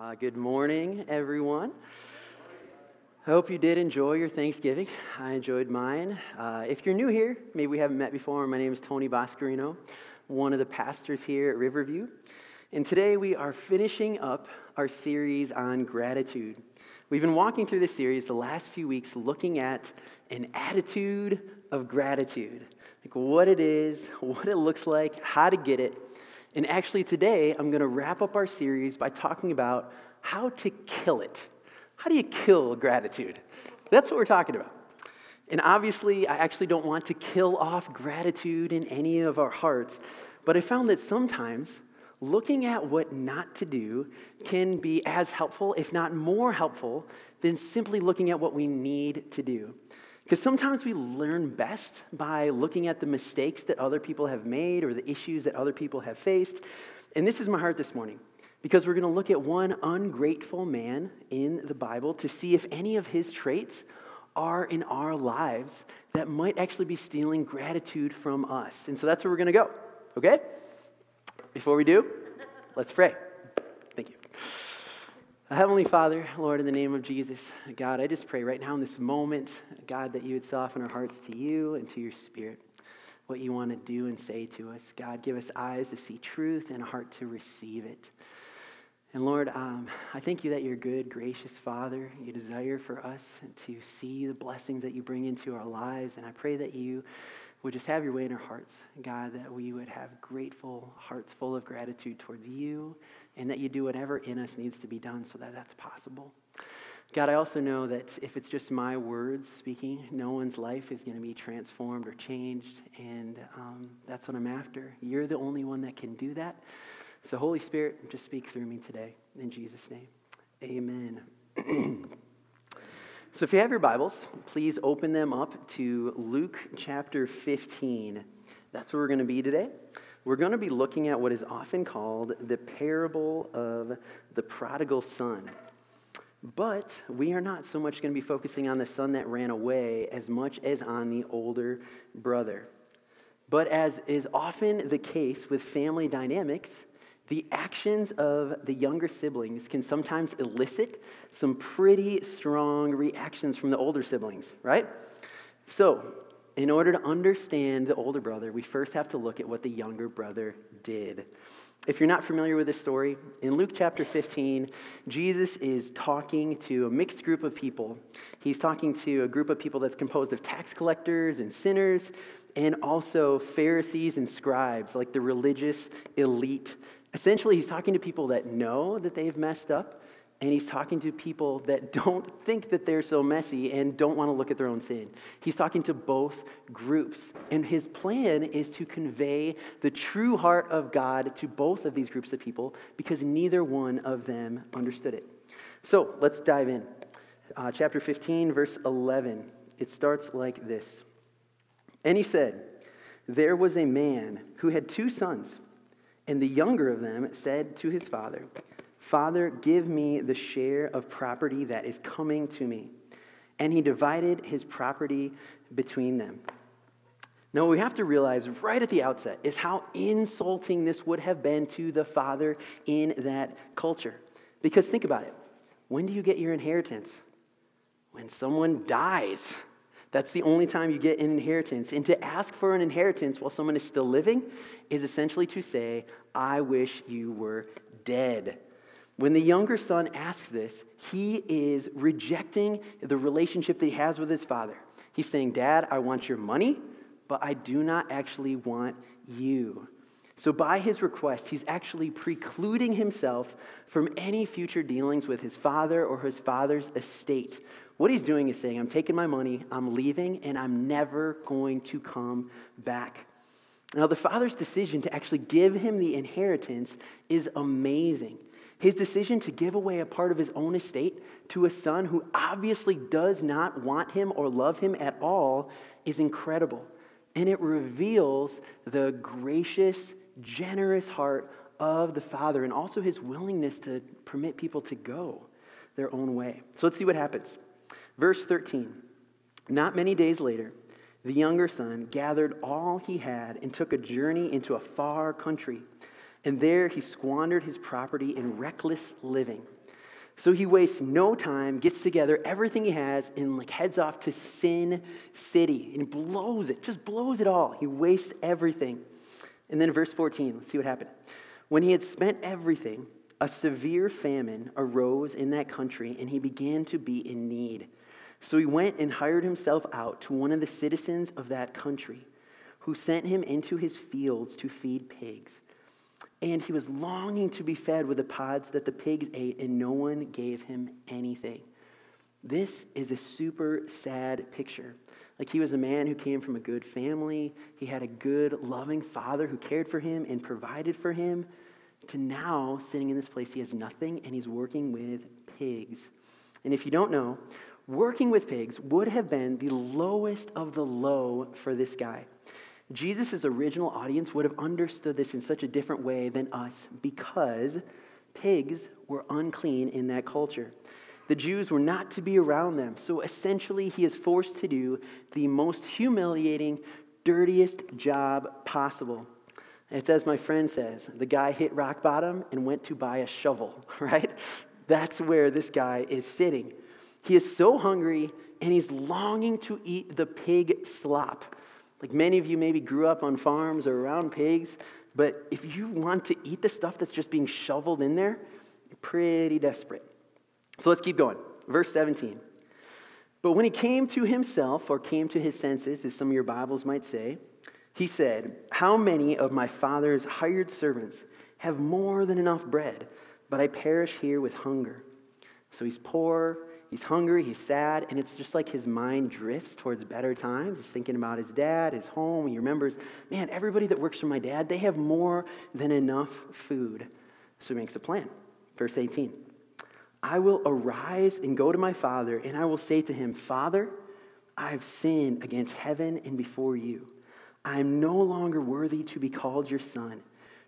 Uh, good morning, everyone. I hope you did enjoy your Thanksgiving. I enjoyed mine. Uh, if you're new here, maybe we haven't met before, my name is Tony Boscarino, one of the pastors here at Riverview. And today we are finishing up our series on gratitude. We've been walking through this series the last few weeks looking at an attitude of gratitude like what it is, what it looks like, how to get it and actually, today, I'm going to wrap up our series by talking about how to kill it. How do you kill gratitude? That's what we're talking about. And obviously, I actually don't want to kill off gratitude in any of our hearts, but I found that sometimes looking at what not to do can be as helpful, if not more helpful, than simply looking at what we need to do. Because sometimes we learn best by looking at the mistakes that other people have made or the issues that other people have faced. And this is my heart this morning because we're going to look at one ungrateful man in the Bible to see if any of his traits are in our lives that might actually be stealing gratitude from us. And so that's where we're going to go. Okay? Before we do, let's pray. Heavenly Father, Lord, in the name of Jesus, God, I just pray right now in this moment, God, that you would soften our hearts to you and to your spirit, what you want to do and say to us. God, give us eyes to see truth and a heart to receive it. And Lord, um, I thank you that you're good, gracious Father. You desire for us to see the blessings that you bring into our lives. And I pray that you would just have your way in our hearts, God, that we would have grateful hearts full of gratitude towards you and that you do whatever in us needs to be done so that that's possible. God, I also know that if it's just my words speaking, no one's life is going to be transformed or changed, and um, that's what I'm after. You're the only one that can do that. So, Holy Spirit, just speak through me today. In Jesus' name, amen. so, if you have your Bibles, please open them up to Luke chapter 15. That's where we're going to be today we're going to be looking at what is often called the parable of the prodigal son. But we are not so much going to be focusing on the son that ran away as much as on the older brother. But as is often the case with family dynamics, the actions of the younger siblings can sometimes elicit some pretty strong reactions from the older siblings, right? So, in order to understand the older brother, we first have to look at what the younger brother did. If you're not familiar with this story, in Luke chapter 15, Jesus is talking to a mixed group of people. He's talking to a group of people that's composed of tax collectors and sinners, and also Pharisees and scribes, like the religious elite. Essentially, he's talking to people that know that they've messed up, and he's talking to people that don't think that they're so messy and don't want to look at their own sin. He's talking to both groups. And his plan is to convey the true heart of God to both of these groups of people because neither one of them understood it. So let's dive in. Uh, chapter 15, verse 11. It starts like this And he said, There was a man who had two sons, and the younger of them said to his father, Father, give me the share of property that is coming to me. And he divided his property between them. Now, what we have to realize right at the outset is how insulting this would have been to the father in that culture. Because think about it when do you get your inheritance? When someone dies. That's the only time you get an inheritance. And to ask for an inheritance while someone is still living is essentially to say, I wish you were dead. When the younger son asks this, he is rejecting the relationship that he has with his father. He's saying, Dad, I want your money, but I do not actually want you. So, by his request, he's actually precluding himself from any future dealings with his father or his father's estate. What he's doing is saying, I'm taking my money, I'm leaving, and I'm never going to come back. Now, the father's decision to actually give him the inheritance is amazing. His decision to give away a part of his own estate to a son who obviously does not want him or love him at all is incredible. And it reveals the gracious, generous heart of the Father and also his willingness to permit people to go their own way. So let's see what happens. Verse 13 Not many days later, the younger son gathered all he had and took a journey into a far country and there he squandered his property in reckless living. So he wastes no time, gets together everything he has, and like heads off to Sin City and blows it, just blows it all. He wastes everything. And then verse 14, let's see what happened. When he had spent everything, a severe famine arose in that country, and he began to be in need. So he went and hired himself out to one of the citizens of that country, who sent him into his fields to feed pigs. And he was longing to be fed with the pods that the pigs ate, and no one gave him anything. This is a super sad picture. Like he was a man who came from a good family, he had a good, loving father who cared for him and provided for him, to now sitting in this place, he has nothing and he's working with pigs. And if you don't know, working with pigs would have been the lowest of the low for this guy. Jesus' original audience would have understood this in such a different way than us because pigs were unclean in that culture. The Jews were not to be around them. So essentially, he is forced to do the most humiliating, dirtiest job possible. It's as my friend says the guy hit rock bottom and went to buy a shovel, right? That's where this guy is sitting. He is so hungry and he's longing to eat the pig slop. Like many of you maybe grew up on farms or around pigs, but if you want to eat the stuff that's just being shoveled in there, you're pretty desperate. So let's keep going. Verse 17. But when he came to himself, or came to his senses, as some of your Bibles might say, he said, How many of my father's hired servants have more than enough bread, but I perish here with hunger? So he's poor, he's hungry, he's sad, and it's just like his mind drifts towards better times. He's thinking about his dad, his home. He remembers, man, everybody that works for my dad, they have more than enough food. So he makes a plan. Verse 18 I will arise and go to my father, and I will say to him, Father, I have sinned against heaven and before you. I am no longer worthy to be called your son.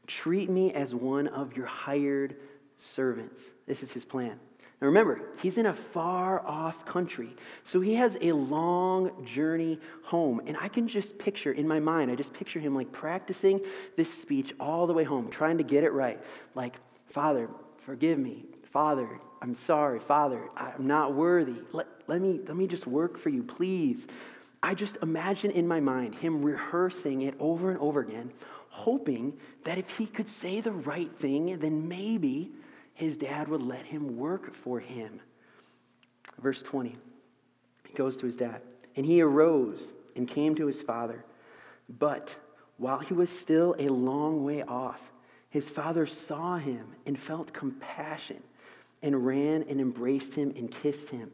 Treat me as one of your hired servants. This is his plan. Now remember, he's in a far off country. So he has a long journey home. And I can just picture in my mind, I just picture him like practicing this speech all the way home, trying to get it right. Like, Father, forgive me. Father, I'm sorry. Father, I'm not worthy. Let, let, me, let me just work for you, please. I just imagine in my mind him rehearsing it over and over again, hoping that if he could say the right thing, then maybe his dad would let him work for him. Verse 20. He goes to his dad. And he arose and came to his father. But while he was still a long way off, his father saw him and felt compassion and ran and embraced him and kissed him.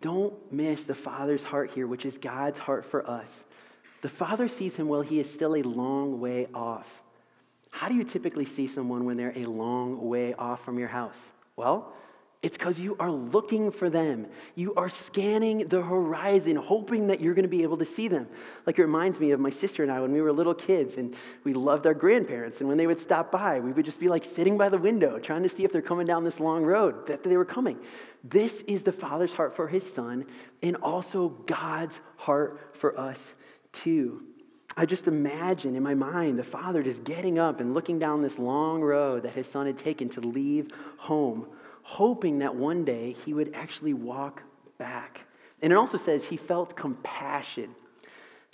Don't miss the Father's heart here, which is God's heart for us. The Father sees him while he is still a long way off. How do you typically see someone when they're a long way off from your house? Well, it's because you are looking for them. You are scanning the horizon, hoping that you're going to be able to see them. Like it reminds me of my sister and I when we were little kids and we loved our grandparents. And when they would stop by, we would just be like sitting by the window, trying to see if they're coming down this long road, that they were coming. This is the Father's heart for his Son, and also God's heart for us, too. I just imagine in my mind the Father just getting up and looking down this long road that his Son had taken to leave home hoping that one day he would actually walk back. And it also says he felt compassion.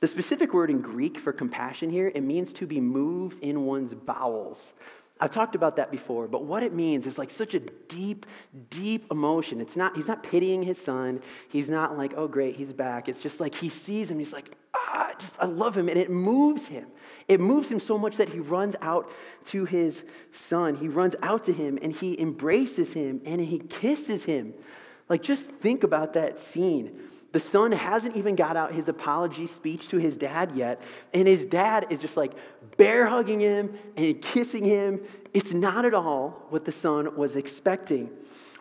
The specific word in Greek for compassion here, it means to be moved in one's bowels. I've talked about that before, but what it means is like such a deep, deep emotion. It's not, he's not pitying his son. He's not like, oh, great, he's back. It's just like he sees him. He's like, ah, just, I love him. And it moves him. It moves him so much that he runs out to his son. He runs out to him and he embraces him and he kisses him. Like, just think about that scene. The son hasn't even got out his apology speech to his dad yet, and his dad is just like bear hugging him and kissing him. It's not at all what the son was expecting.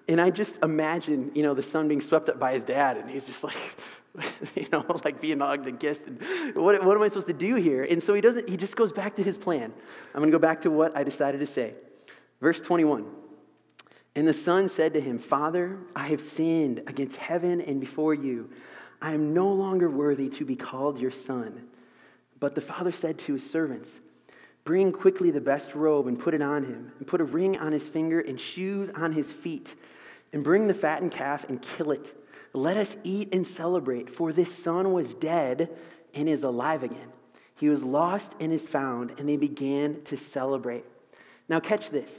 And I just imagine, you know, the son being swept up by his dad, and he's just like, you know, like being hugged and kissed. And what, what am I supposed to do here? And so he doesn't, he just goes back to his plan. I'm going to go back to what I decided to say. Verse 21. And the son said to him, Father, I have sinned against heaven and before you. I am no longer worthy to be called your son. But the father said to his servants, Bring quickly the best robe and put it on him, and put a ring on his finger and shoes on his feet and bring the fattened calf and kill it. Let us eat and celebrate, for this son was dead and is alive again. He was lost and is found, and they began to celebrate. Now, catch this.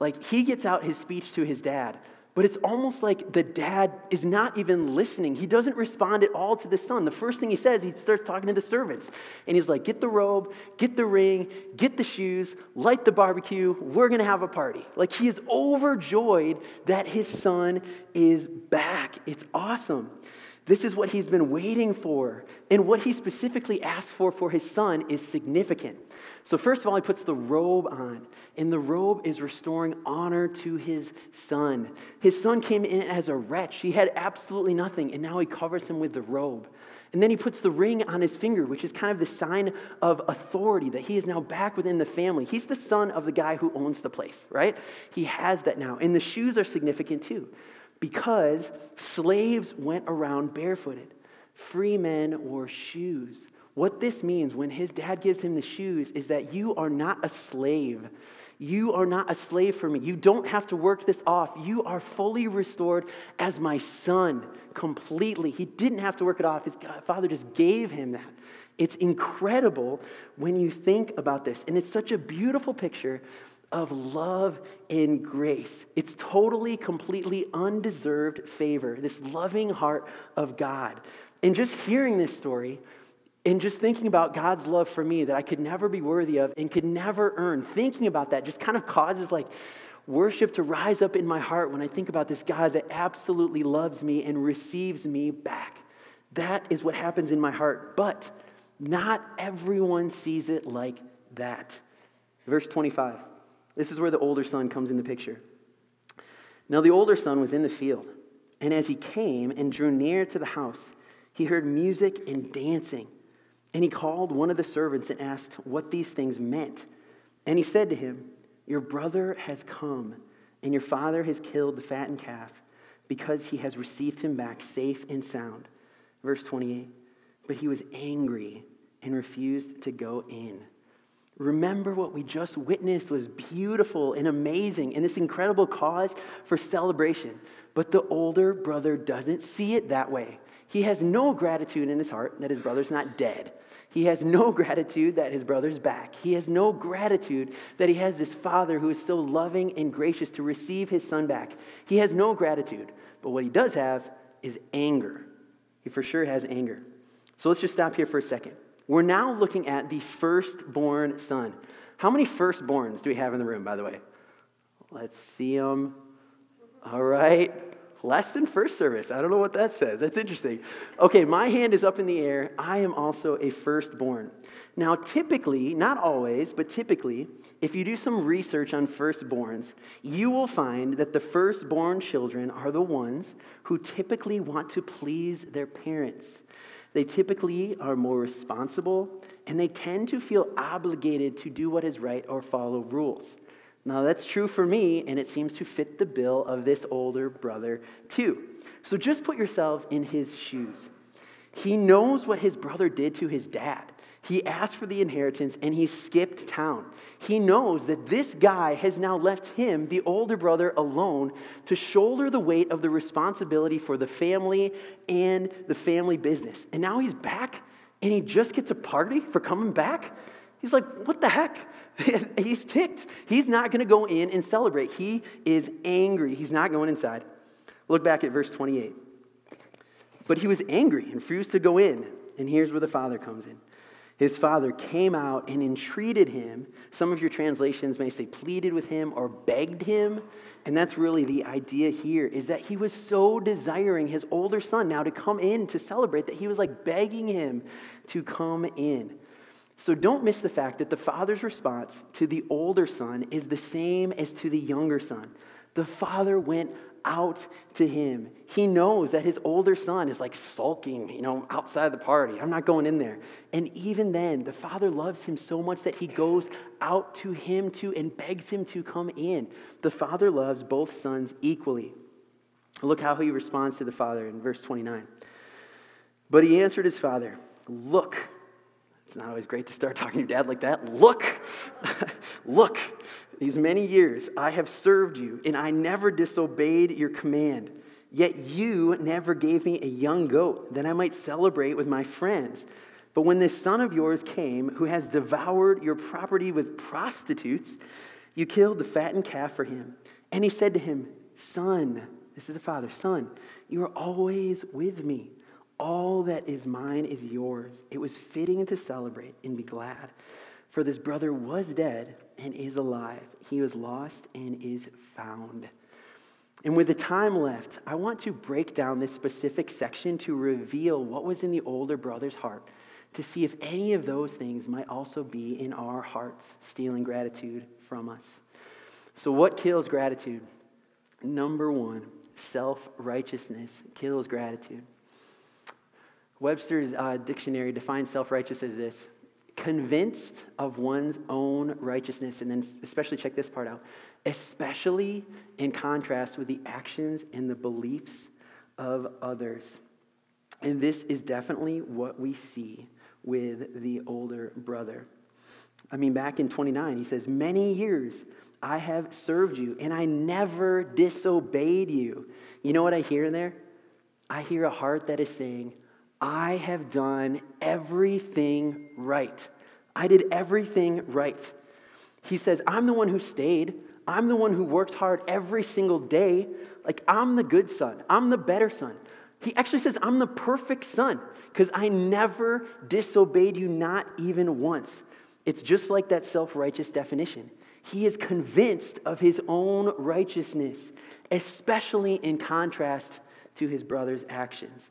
Like, he gets out his speech to his dad, but it's almost like the dad is not even listening. He doesn't respond at all to the son. The first thing he says, he starts talking to the servants. And he's like, Get the robe, get the ring, get the shoes, light the barbecue. We're going to have a party. Like, he is overjoyed that his son is back. It's awesome. This is what he's been waiting for. And what he specifically asked for for his son is significant. So, first of all, he puts the robe on, and the robe is restoring honor to his son. His son came in as a wretch. He had absolutely nothing, and now he covers him with the robe. And then he puts the ring on his finger, which is kind of the sign of authority that he is now back within the family. He's the son of the guy who owns the place, right? He has that now. And the shoes are significant too, because slaves went around barefooted, free men wore shoes. What this means when his dad gives him the shoes is that you are not a slave. You are not a slave for me. You don't have to work this off. You are fully restored as my son completely. He didn't have to work it off. His father just gave him that. It's incredible when you think about this. And it's such a beautiful picture of love and grace. It's totally, completely undeserved favor, this loving heart of God. And just hearing this story, and just thinking about God's love for me that I could never be worthy of and could never earn, thinking about that just kind of causes like worship to rise up in my heart when I think about this God that absolutely loves me and receives me back. That is what happens in my heart. But not everyone sees it like that. Verse 25. This is where the older son comes in the picture. Now, the older son was in the field, and as he came and drew near to the house, he heard music and dancing. And he called one of the servants and asked what these things meant. And he said to him, Your brother has come, and your father has killed the fattened calf, because he has received him back safe and sound. Verse 28 But he was angry and refused to go in. Remember what we just witnessed was beautiful and amazing and this incredible cause for celebration. But the older brother doesn't see it that way. He has no gratitude in his heart that his brother's not dead. He has no gratitude that his brother's back. He has no gratitude that he has this father who is so loving and gracious to receive his son back. He has no gratitude. But what he does have is anger. He for sure has anger. So let's just stop here for a second. We're now looking at the firstborn son. How many firstborns do we have in the room, by the way? Let's see them. All right. Less than first service. I don't know what that says. That's interesting. Okay, my hand is up in the air. I am also a firstborn. Now, typically, not always, but typically, if you do some research on firstborns, you will find that the firstborn children are the ones who typically want to please their parents. They typically are more responsible, and they tend to feel obligated to do what is right or follow rules. Now, that's true for me, and it seems to fit the bill of this older brother, too. So just put yourselves in his shoes. He knows what his brother did to his dad. He asked for the inheritance and he skipped town. He knows that this guy has now left him, the older brother, alone to shoulder the weight of the responsibility for the family and the family business. And now he's back and he just gets a party for coming back. He's like, what the heck? He's ticked. He's not going to go in and celebrate. He is angry. He's not going inside. Look back at verse 28. But he was angry and refused to go in. And here's where the father comes in. His father came out and entreated him. Some of your translations may say pleaded with him or begged him. And that's really the idea here is that he was so desiring his older son now to come in to celebrate that he was like begging him to come in. So don't miss the fact that the father's response to the older son is the same as to the younger son. The father went out to him. He knows that his older son is like sulking, you know, outside the party. I'm not going in there. And even then, the father loves him so much that he goes out to him too and begs him to come in. The father loves both sons equally. Look how he responds to the father in verse 29. But he answered his father, Look, not always great to start talking to dad like that. Look, look, These many years I have served you, and I never disobeyed your command. Yet you never gave me a young goat that I might celebrate with my friends. But when this son of yours came, who has devoured your property with prostitutes, you killed the fattened calf for him. And he said to him, Son, this is the father, son, you are always with me. All that is mine is yours. It was fitting to celebrate and be glad. For this brother was dead and is alive. He was lost and is found. And with the time left, I want to break down this specific section to reveal what was in the older brother's heart, to see if any of those things might also be in our hearts, stealing gratitude from us. So, what kills gratitude? Number one, self righteousness kills gratitude. Webster's uh, dictionary defines self righteous as this convinced of one's own righteousness. And then, especially check this part out, especially in contrast with the actions and the beliefs of others. And this is definitely what we see with the older brother. I mean, back in 29, he says, Many years I have served you, and I never disobeyed you. You know what I hear in there? I hear a heart that is saying, I have done everything right. I did everything right. He says, I'm the one who stayed. I'm the one who worked hard every single day. Like, I'm the good son. I'm the better son. He actually says, I'm the perfect son because I never disobeyed you, not even once. It's just like that self righteous definition. He is convinced of his own righteousness, especially in contrast to his brother's actions.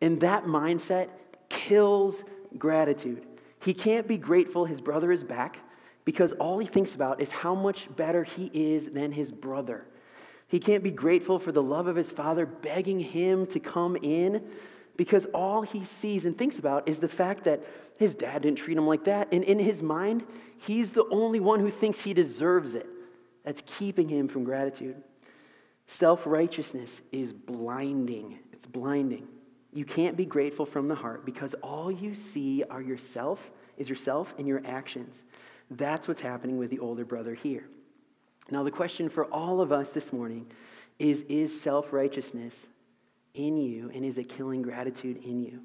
And that mindset kills gratitude. He can't be grateful his brother is back because all he thinks about is how much better he is than his brother. He can't be grateful for the love of his father begging him to come in because all he sees and thinks about is the fact that his dad didn't treat him like that. And in his mind, he's the only one who thinks he deserves it. That's keeping him from gratitude. Self righteousness is blinding. It's blinding. You can't be grateful from the heart because all you see are yourself, is yourself and your actions. That's what's happening with the older brother here. Now, the question for all of us this morning is Is self righteousness in you and is it killing gratitude in you?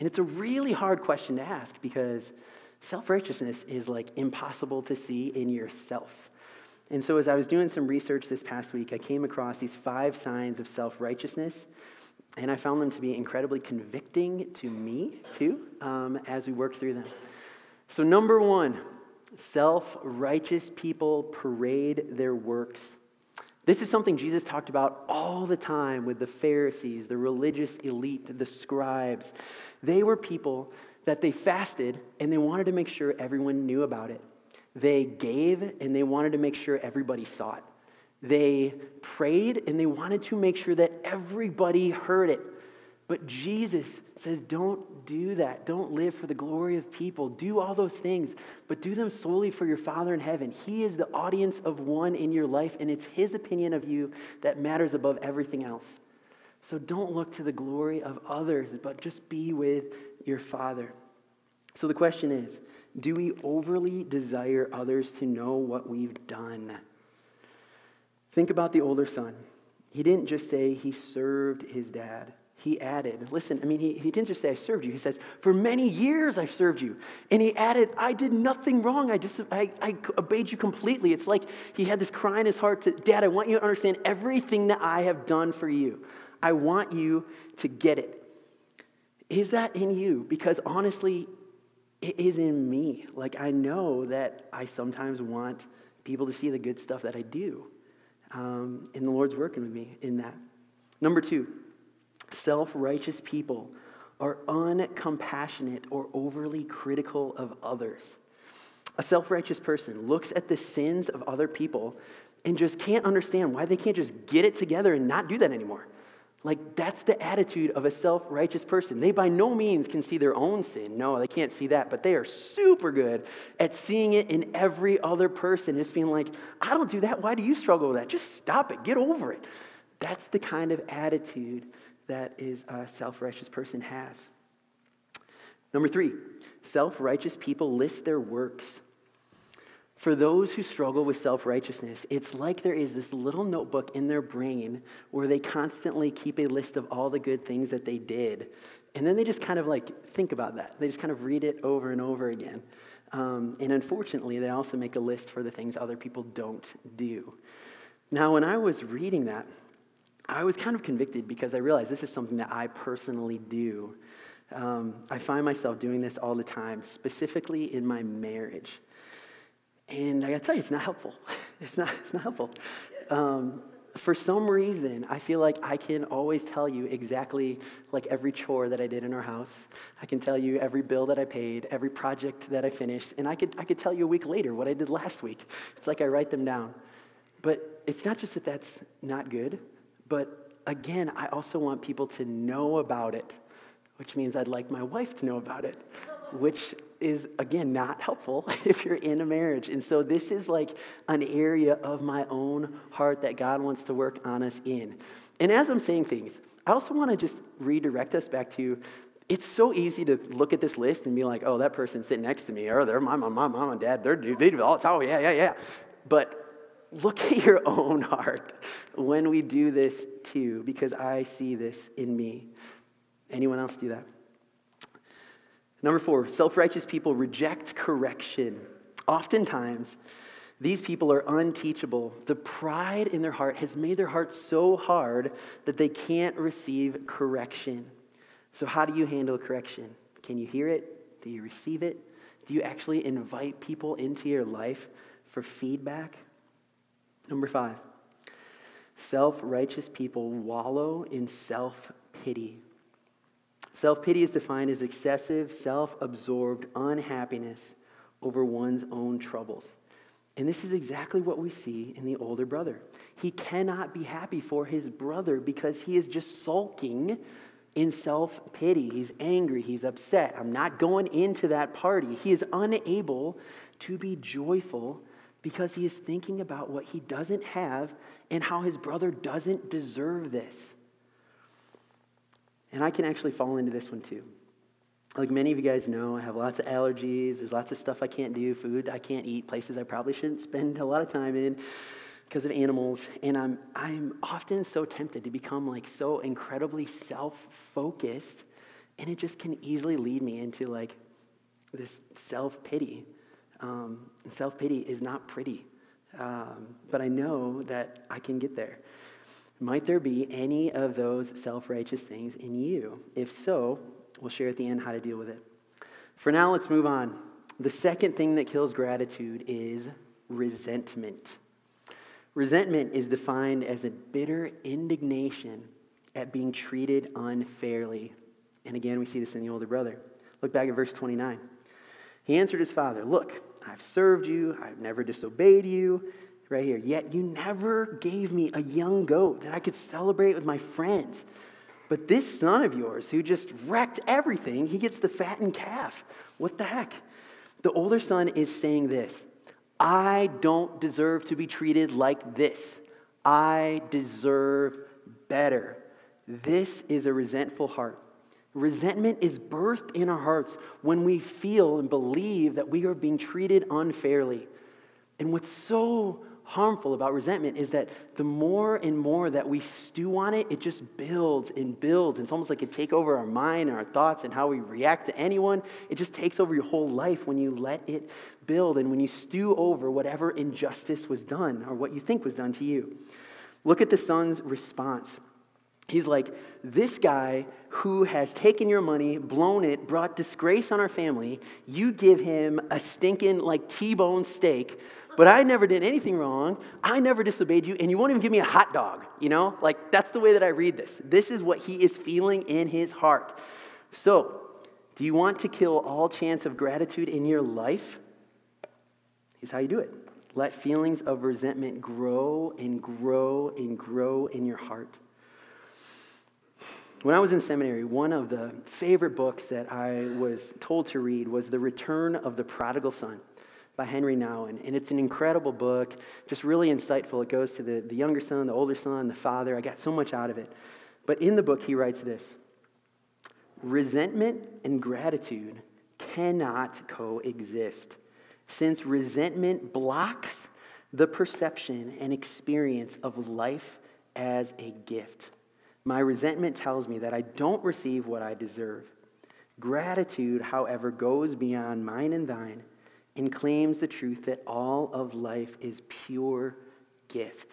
And it's a really hard question to ask because self righteousness is like impossible to see in yourself. And so, as I was doing some research this past week, I came across these five signs of self righteousness and I found them to be incredibly convicting to me, too, um, as we worked through them. So, number one, self righteous people parade their works. This is something Jesus talked about all the time with the Pharisees, the religious elite, the scribes. They were people that they fasted and they wanted to make sure everyone knew about it. They gave and they wanted to make sure everybody saw it. They prayed and they wanted to make sure that everybody heard it. But Jesus says, don't do that. Don't live for the glory of people. Do all those things, but do them solely for your Father in heaven. He is the audience of one in your life, and it's His opinion of you that matters above everything else. So don't look to the glory of others, but just be with your Father. So the question is do we overly desire others to know what we've done? Think about the older son. He didn't just say he served his dad. He added, listen, I mean, he, he didn't just say, I served you. He says, for many years I've served you. And he added, I did nothing wrong. I, just, I, I obeyed you completely. It's like he had this cry in his heart to, Dad, I want you to understand everything that I have done for you. I want you to get it. Is that in you? Because honestly, it is in me. Like, I know that I sometimes want people to see the good stuff that I do. Um, and the Lord's working with me in that. Number two, self righteous people are uncompassionate or overly critical of others. A self righteous person looks at the sins of other people and just can't understand why they can't just get it together and not do that anymore. Like, that's the attitude of a self righteous person. They by no means can see their own sin. No, they can't see that. But they are super good at seeing it in every other person. Just being like, I don't do that. Why do you struggle with that? Just stop it. Get over it. That's the kind of attitude that is a self righteous person has. Number three, self righteous people list their works. For those who struggle with self righteousness, it's like there is this little notebook in their brain where they constantly keep a list of all the good things that they did. And then they just kind of like think about that. They just kind of read it over and over again. Um, and unfortunately, they also make a list for the things other people don't do. Now, when I was reading that, I was kind of convicted because I realized this is something that I personally do. Um, I find myself doing this all the time, specifically in my marriage. And I gotta tell you, it's not helpful. It's not, it's not helpful. Um, for some reason, I feel like I can always tell you exactly like every chore that I did in our house. I can tell you every bill that I paid, every project that I finished, and I could, I could tell you a week later what I did last week. It's like I write them down. But it's not just that that's not good, but again, I also want people to know about it, which means I'd like my wife to know about it which is again not helpful if you're in a marriage. And so this is like an area of my own heart that God wants to work on us in. And as I'm saying things, I also want to just redirect us back to it's so easy to look at this list and be like, oh, that person sitting next to me, or they're my mom, my mom and dad, they're they do all oh yeah, yeah, yeah. But look at your own heart when we do this too, because I see this in me. Anyone else do that? Number four, self righteous people reject correction. Oftentimes, these people are unteachable. The pride in their heart has made their heart so hard that they can't receive correction. So, how do you handle correction? Can you hear it? Do you receive it? Do you actually invite people into your life for feedback? Number five, self righteous people wallow in self pity. Self pity is defined as excessive, self absorbed unhappiness over one's own troubles. And this is exactly what we see in the older brother. He cannot be happy for his brother because he is just sulking in self pity. He's angry, he's upset. I'm not going into that party. He is unable to be joyful because he is thinking about what he doesn't have and how his brother doesn't deserve this. And I can actually fall into this one too. Like many of you guys know, I have lots of allergies. There's lots of stuff I can't do, food I can't eat, places I probably shouldn't spend a lot of time in because of animals. And I'm, I'm often so tempted to become like so incredibly self focused. And it just can easily lead me into like this self pity. Um, self pity is not pretty. Um, but I know that I can get there. Might there be any of those self righteous things in you? If so, we'll share at the end how to deal with it. For now, let's move on. The second thing that kills gratitude is resentment. Resentment is defined as a bitter indignation at being treated unfairly. And again, we see this in the older brother. Look back at verse 29. He answered his father, Look, I've served you, I've never disobeyed you right here. Yet you never gave me a young goat that I could celebrate with my friends. But this son of yours, who just wrecked everything, he gets the fattened calf. What the heck? The older son is saying this I don't deserve to be treated like this. I deserve better. This is a resentful heart. Resentment is birthed in our hearts when we feel and believe that we are being treated unfairly. And what's so harmful about resentment is that the more and more that we stew on it, it just builds and builds. It's almost like it take over our mind and our thoughts and how we react to anyone. It just takes over your whole life when you let it build and when you stew over whatever injustice was done or what you think was done to you. Look at the son's response. He's like, This guy who has taken your money, blown it, brought disgrace on our family, you give him a stinking, like T bone steak but I never did anything wrong. I never disobeyed you, and you won't even give me a hot dog. You know, like that's the way that I read this. This is what he is feeling in his heart. So, do you want to kill all chance of gratitude in your life? Here's how you do it let feelings of resentment grow and grow and grow in your heart. When I was in seminary, one of the favorite books that I was told to read was The Return of the Prodigal Son by Henri Nouwen. And it's an incredible book, just really insightful. It goes to the, the younger son, the older son, the father. I got so much out of it. But in the book, he writes this Resentment and gratitude cannot coexist. since resentment blocks the perception and experience of life as a gift. My resentment tells me that I don't receive what I deserve. Gratitude, however, goes beyond mine and thine and claims the truth that all of life is pure gift.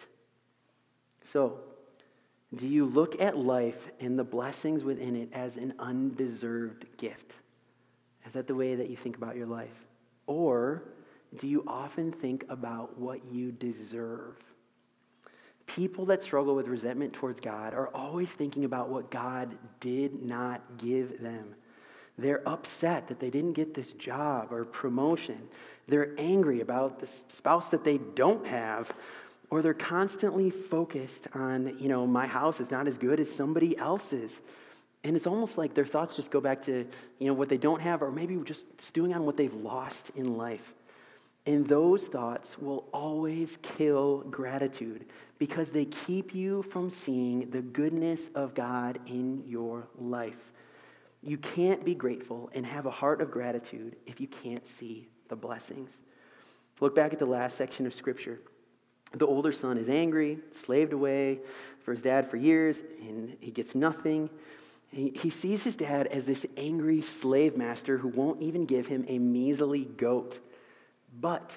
So, do you look at life and the blessings within it as an undeserved gift? Is that the way that you think about your life? Or do you often think about what you deserve? People that struggle with resentment towards God are always thinking about what God did not give them. They're upset that they didn't get this job or promotion. They're angry about the spouse that they don't have. Or they're constantly focused on, you know, my house is not as good as somebody else's. And it's almost like their thoughts just go back to, you know, what they don't have, or maybe just stewing on what they've lost in life. And those thoughts will always kill gratitude because they keep you from seeing the goodness of God in your life. You can't be grateful and have a heart of gratitude if you can't see the blessings. Look back at the last section of Scripture. The older son is angry, slaved away for his dad for years, and he gets nothing. He sees his dad as this angry slave master who won't even give him a measly goat. But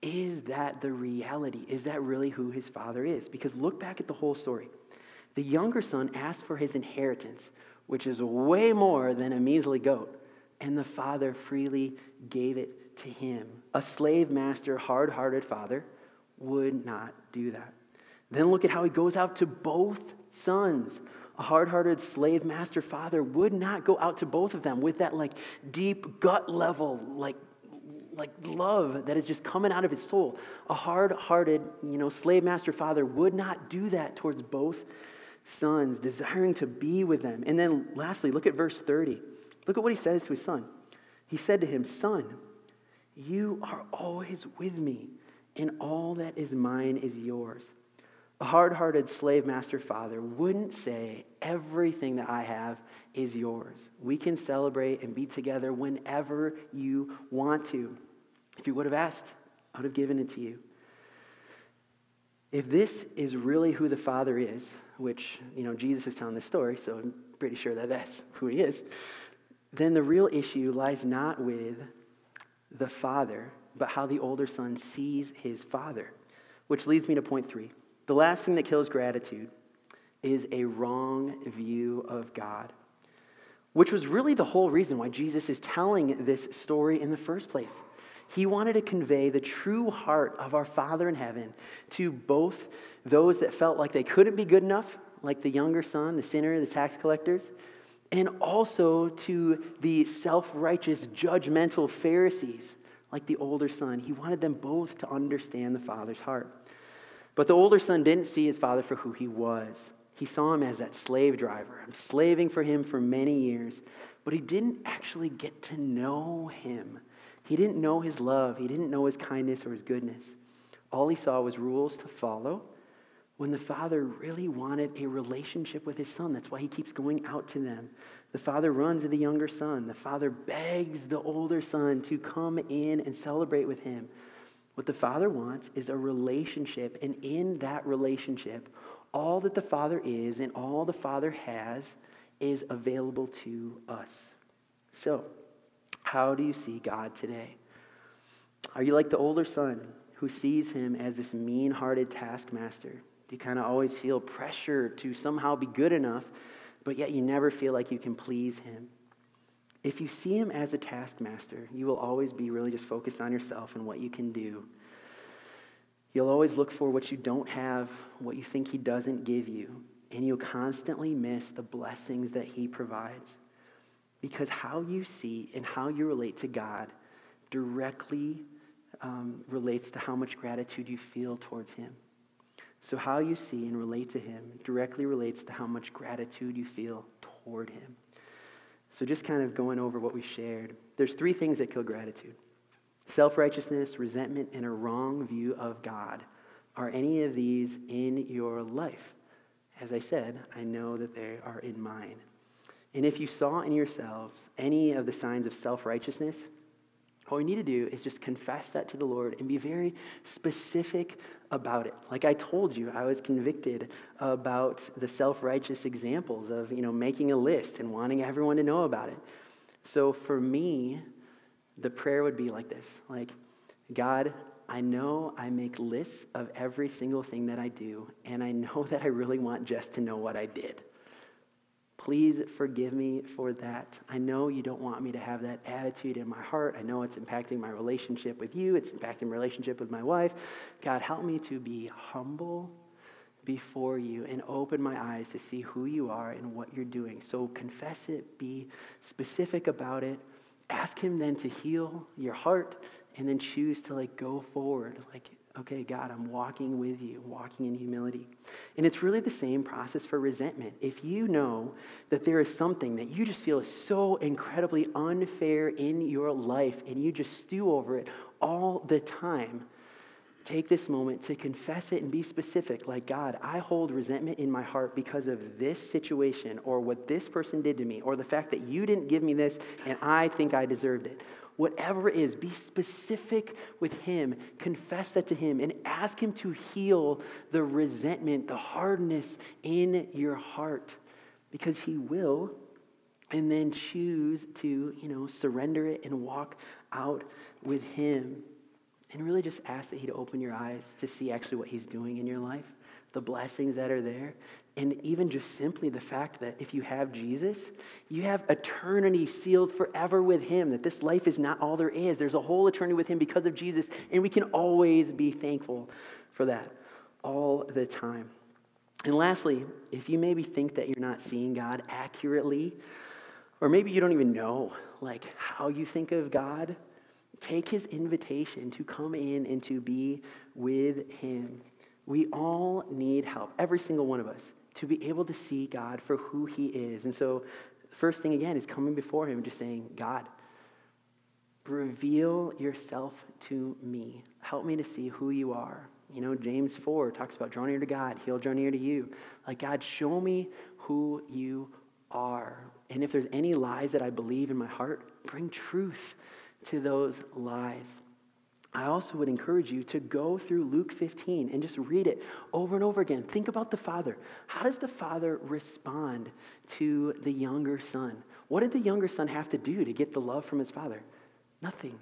is that the reality? Is that really who his father is? Because look back at the whole story. The younger son asked for his inheritance, which is way more than a measly goat, and the father freely gave it to him. A slave master, hard hearted father would not do that. Then look at how he goes out to both sons a hard-hearted slave master father would not go out to both of them with that like deep gut level like like love that is just coming out of his soul a hard-hearted you know slave master father would not do that towards both sons desiring to be with them and then lastly look at verse 30 look at what he says to his son he said to him son you are always with me and all that is mine is yours a hard hearted slave master father wouldn't say, Everything that I have is yours. We can celebrate and be together whenever you want to. If you would have asked, I would have given it to you. If this is really who the Father is, which, you know, Jesus is telling this story, so I'm pretty sure that that's who he is, then the real issue lies not with the Father, but how the older son sees his Father. Which leads me to point three. The last thing that kills gratitude is a wrong view of God, which was really the whole reason why Jesus is telling this story in the first place. He wanted to convey the true heart of our Father in heaven to both those that felt like they couldn't be good enough, like the younger son, the sinner, the tax collectors, and also to the self righteous, judgmental Pharisees, like the older son. He wanted them both to understand the Father's heart. But the older son didn't see his father for who he was. He saw him as that slave driver. I'm slaving for him for many years. But he didn't actually get to know him. He didn't know his love. He didn't know his kindness or his goodness. All he saw was rules to follow when the father really wanted a relationship with his son. That's why he keeps going out to them. The father runs to the younger son. The father begs the older son to come in and celebrate with him. What the Father wants is a relationship, and in that relationship, all that the Father is and all the Father has is available to us. So, how do you see God today? Are you like the older son who sees him as this mean hearted taskmaster? You kind of always feel pressure to somehow be good enough, but yet you never feel like you can please him? If you see him as a taskmaster, you will always be really just focused on yourself and what you can do. You'll always look for what you don't have, what you think he doesn't give you, and you'll constantly miss the blessings that he provides. Because how you see and how you relate to God directly um, relates to how much gratitude you feel towards him. So, how you see and relate to him directly relates to how much gratitude you feel toward him. So, just kind of going over what we shared, there's three things that kill gratitude self righteousness, resentment, and a wrong view of God. Are any of these in your life? As I said, I know that they are in mine. And if you saw in yourselves any of the signs of self righteousness, What we need to do is just confess that to the Lord and be very specific about it. Like I told you, I was convicted about the self-righteous examples of, you know, making a list and wanting everyone to know about it. So for me, the prayer would be like this. Like, God, I know I make lists of every single thing that I do, and I know that I really want just to know what I did. Please forgive me for that. I know you don't want me to have that attitude in my heart. I know it's impacting my relationship with you, it's impacting my relationship with my wife. God, help me to be humble before you and open my eyes to see who you are and what you're doing. So confess it, be specific about it. Ask him then to heal your heart and then choose to like go forward like okay, God, I'm walking with you, walking in humility. And it's really the same process for resentment. If you know that there is something that you just feel is so incredibly unfair in your life and you just stew over it all the time, take this moment to confess it and be specific. Like, God, I hold resentment in my heart because of this situation or what this person did to me or the fact that you didn't give me this and I think I deserved it whatever it is, be specific with Him. Confess that to Him and ask Him to heal the resentment, the hardness in your heart because He will. And then choose to, you know, surrender it and walk out with Him. And really just ask that He'd open your eyes to see actually what He's doing in your life, the blessings that are there, and even just simply the fact that if you have Jesus, you have eternity sealed forever with Him, that this life is not all there is. There's a whole eternity with Him because of Jesus, and we can always be thankful for that all the time. And lastly, if you maybe think that you're not seeing God accurately, or maybe you don't even know like how you think of God, take his invitation to come in and to be with him. We all need help, every single one of us to be able to see God for who he is. And so, first thing again is coming before him just saying, God, reveal yourself to me. Help me to see who you are. You know, James 4 talks about draw near to God, he'll draw near to you. Like, God, show me who you are. And if there's any lies that I believe in my heart, bring truth to those lies. I also would encourage you to go through Luke 15 and just read it over and over again. Think about the father. How does the father respond to the younger son? What did the younger son have to do to get the love from his father? Nothing.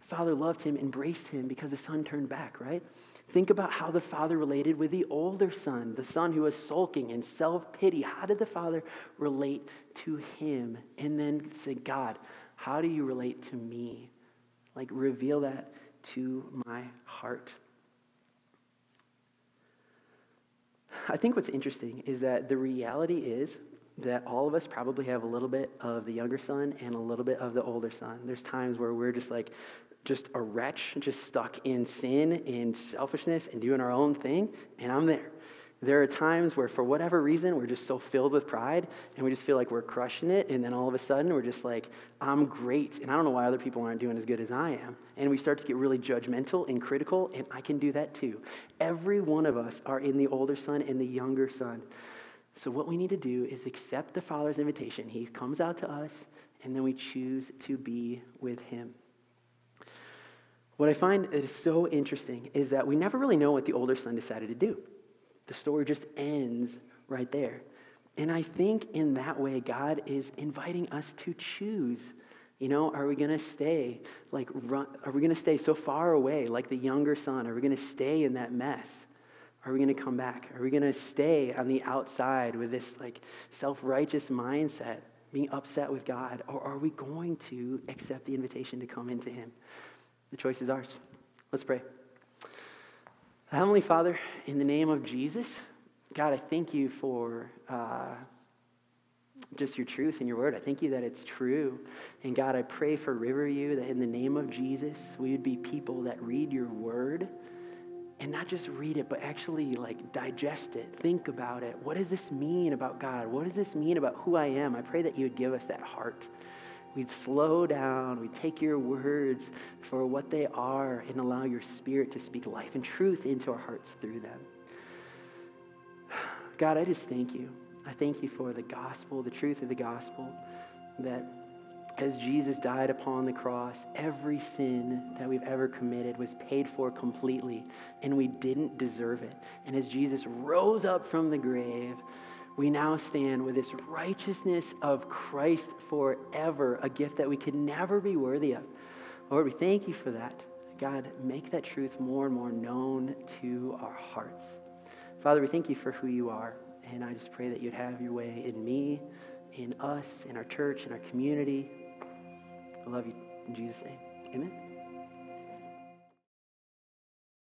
The father loved him, embraced him because the son turned back, right? Think about how the father related with the older son, the son who was sulking and self pity. How did the father relate to him? And then say, God, how do you relate to me? Like, reveal that to my heart. I think what's interesting is that the reality is that all of us probably have a little bit of the younger son and a little bit of the older son. There's times where we're just like, just a wretch, just stuck in sin and selfishness and doing our own thing, and I'm there. There are times where, for whatever reason, we're just so filled with pride and we just feel like we're crushing it. And then all of a sudden, we're just like, I'm great. And I don't know why other people aren't doing as good as I am. And we start to get really judgmental and critical, and I can do that too. Every one of us are in the older son and the younger son. So, what we need to do is accept the Father's invitation. He comes out to us, and then we choose to be with Him. What I find is so interesting is that we never really know what the older son decided to do. The story just ends right there. And I think in that way, God is inviting us to choose. You know, are we going to stay like run, are we going to stay so far away like the younger son? Are we going to stay in that mess? Are we going to come back? Are we going to stay on the outside with this like self-righteous mindset, being upset with God, or are we going to accept the invitation to come into him? The choice is ours. Let's pray. Heavenly Father, in the name of Jesus, God, I thank you for uh, just your truth and your word. I thank you that it's true. And God, I pray for Riverview that in the name of Jesus, we would be people that read your word and not just read it, but actually like digest it, think about it. What does this mean about God? What does this mean about who I am? I pray that you would give us that heart We'd slow down. We'd take your words for what they are and allow your spirit to speak life and truth into our hearts through them. God, I just thank you. I thank you for the gospel, the truth of the gospel, that as Jesus died upon the cross, every sin that we've ever committed was paid for completely, and we didn't deserve it. And as Jesus rose up from the grave, we now stand with this righteousness of Christ forever, a gift that we could never be worthy of. Lord, we thank you for that. God, make that truth more and more known to our hearts. Father, we thank you for who you are, and I just pray that you'd have your way in me, in us, in our church, in our community. I love you. In Jesus' name, amen.